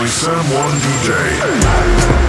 By Sam One DJ.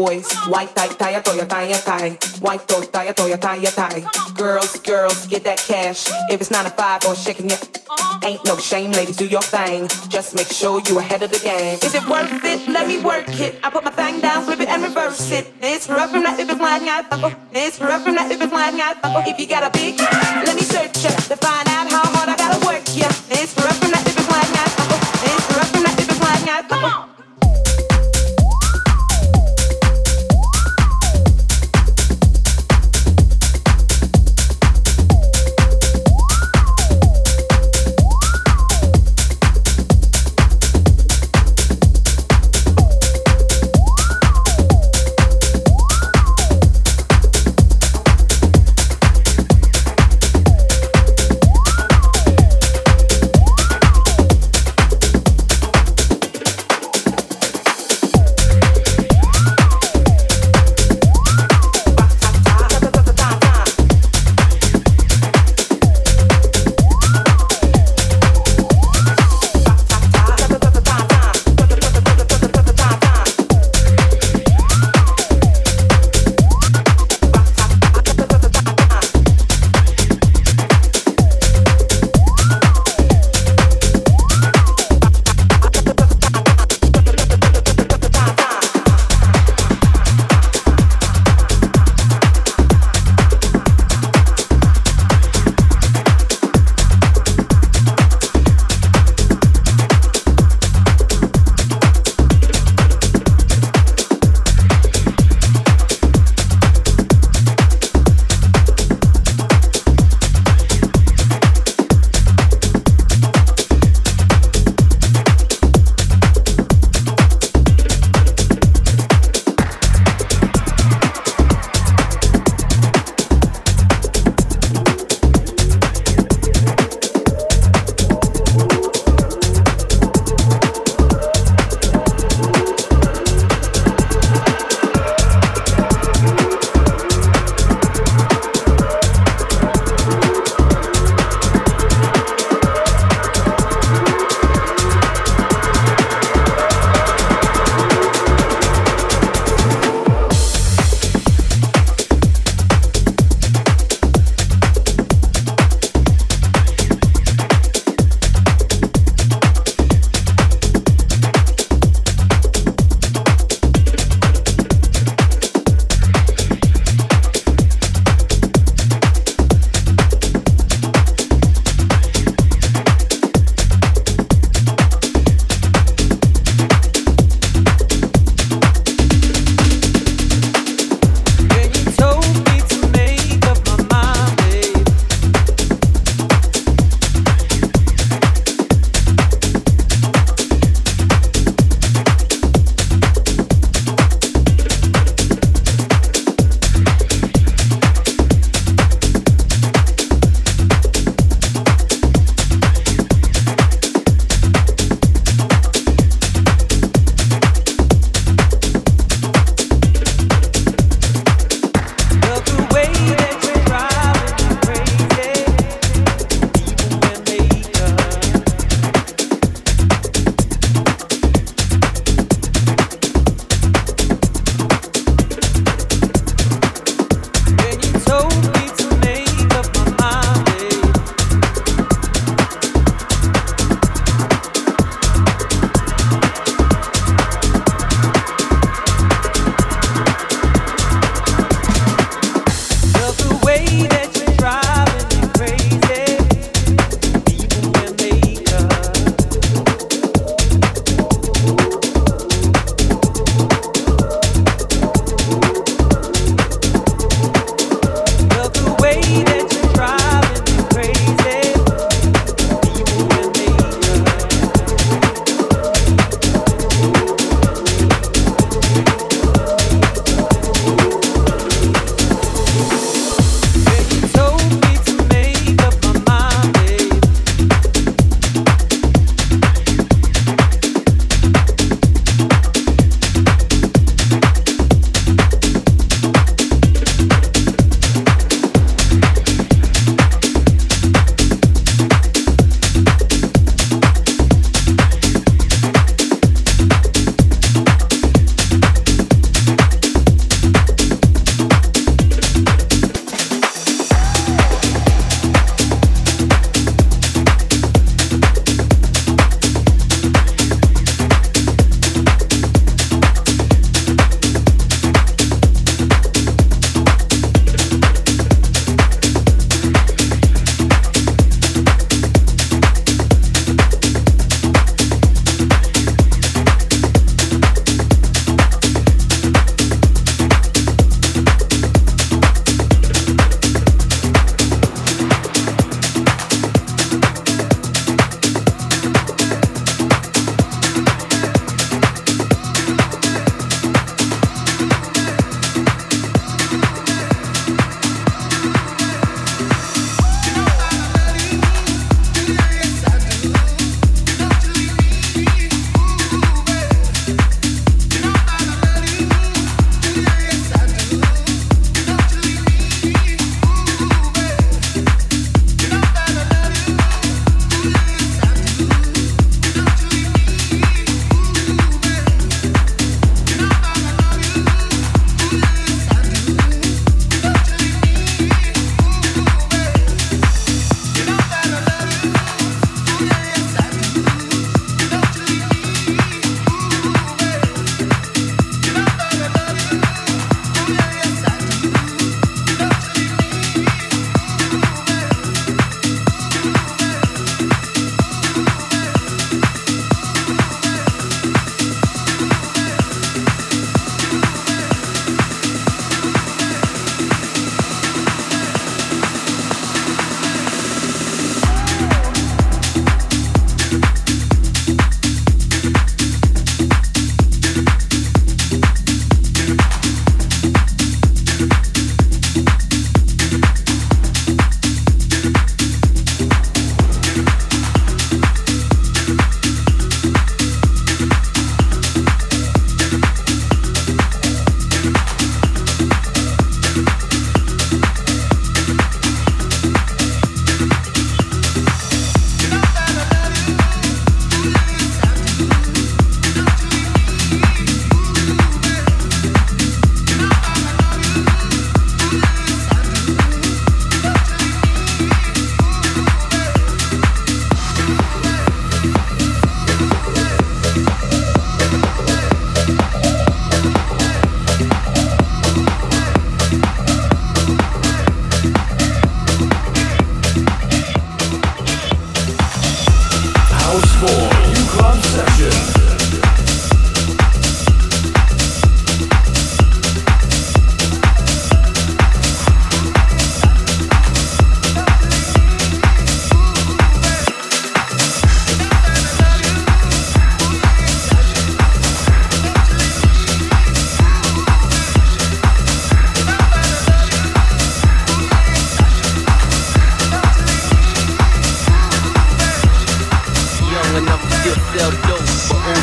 Boys. White, tie, tie, toya, tie, tie. White, toy, tie, toya, tie, tie. Girls, girls, get that cash. If it's nine to five or shaking it, ain't no shame, ladies, do your thing. Just make sure you ahead of the game. Is it worth it? Let me work it. I put my thing down, flip it and reverse it. It's rough from that if it's flying out buckle. Oh. It's rough from that if it's flying out buckle. Oh. If you got a big,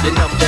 enough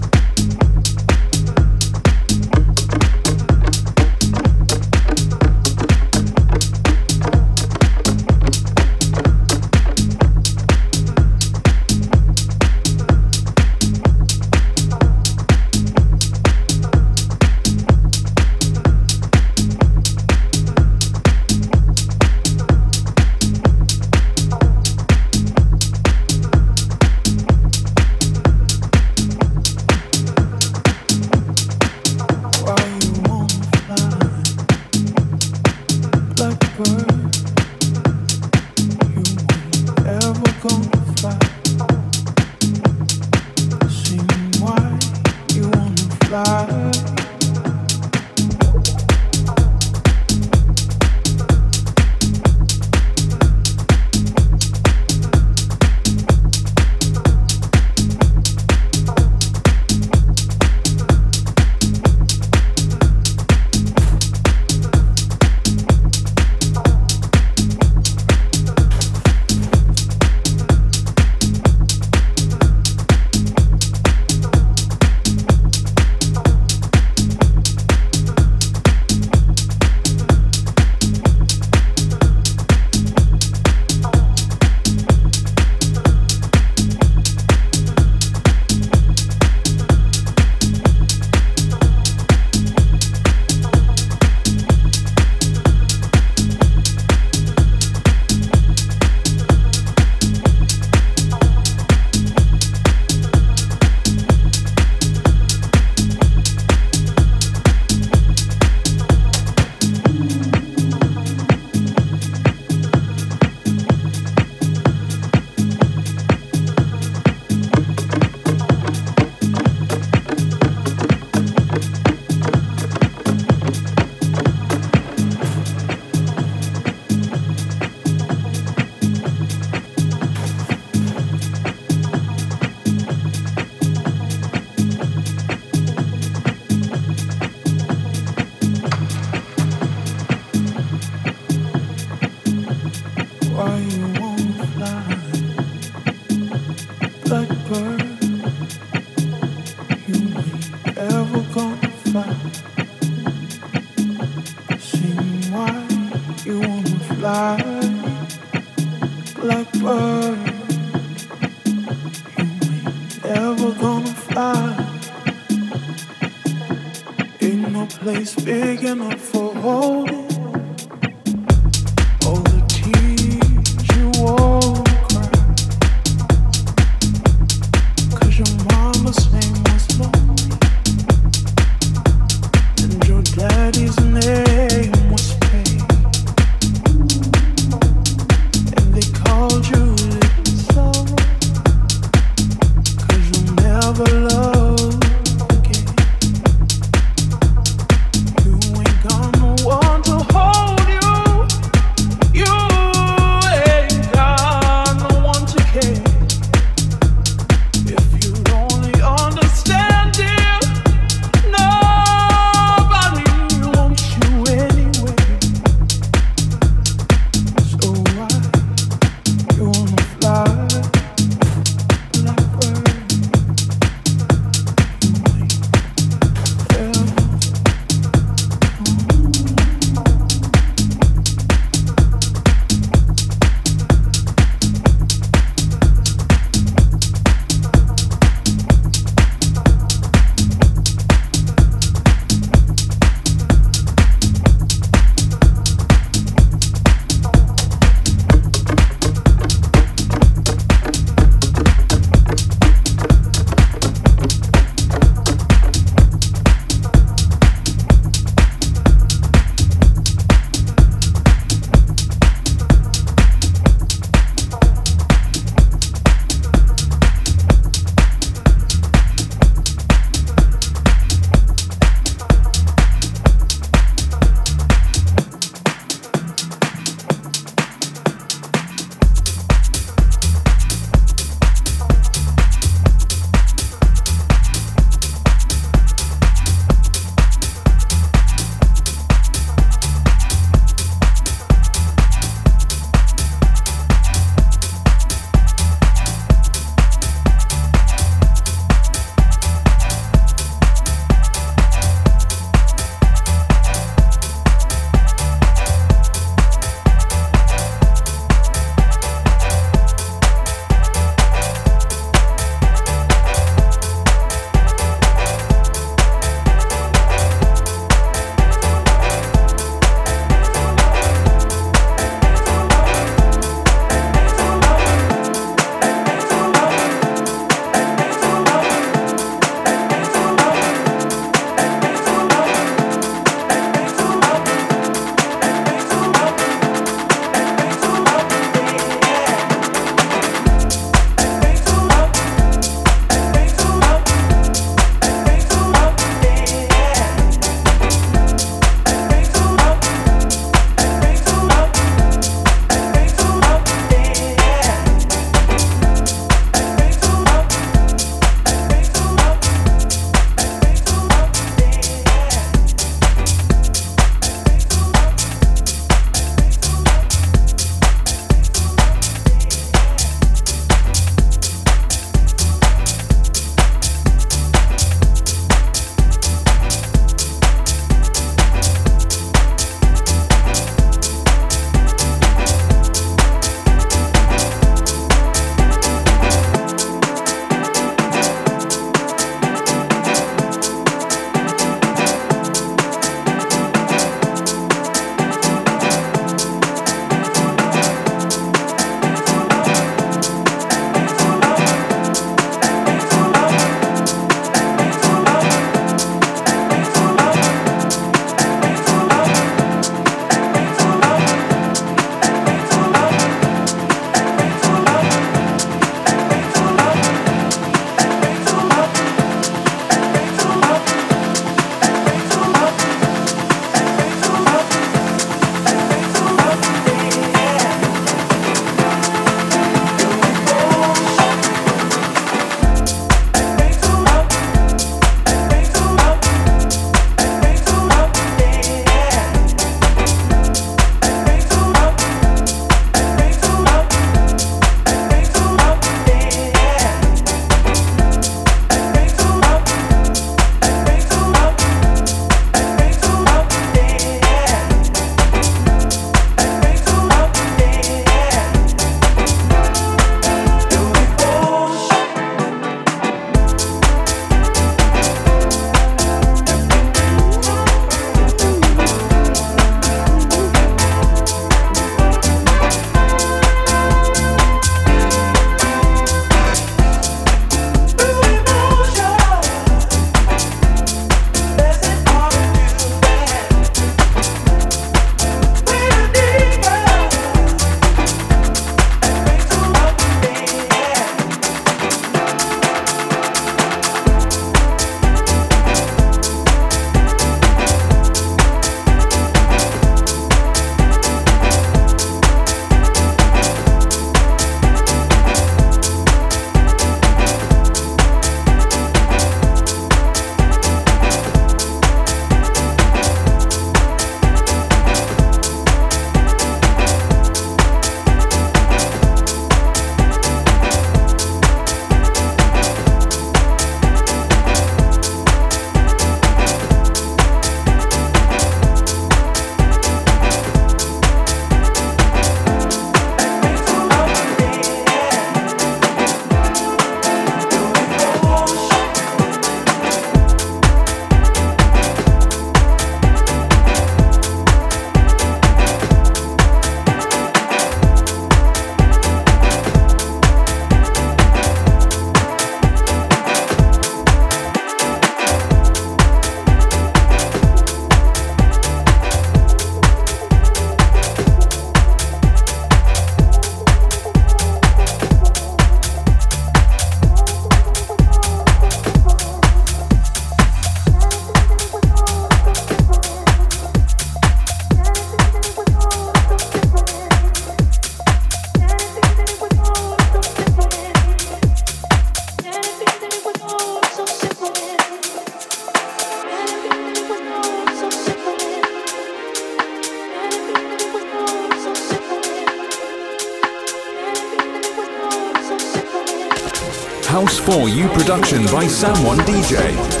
for You production by Someone DJ.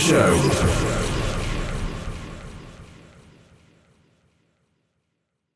Show.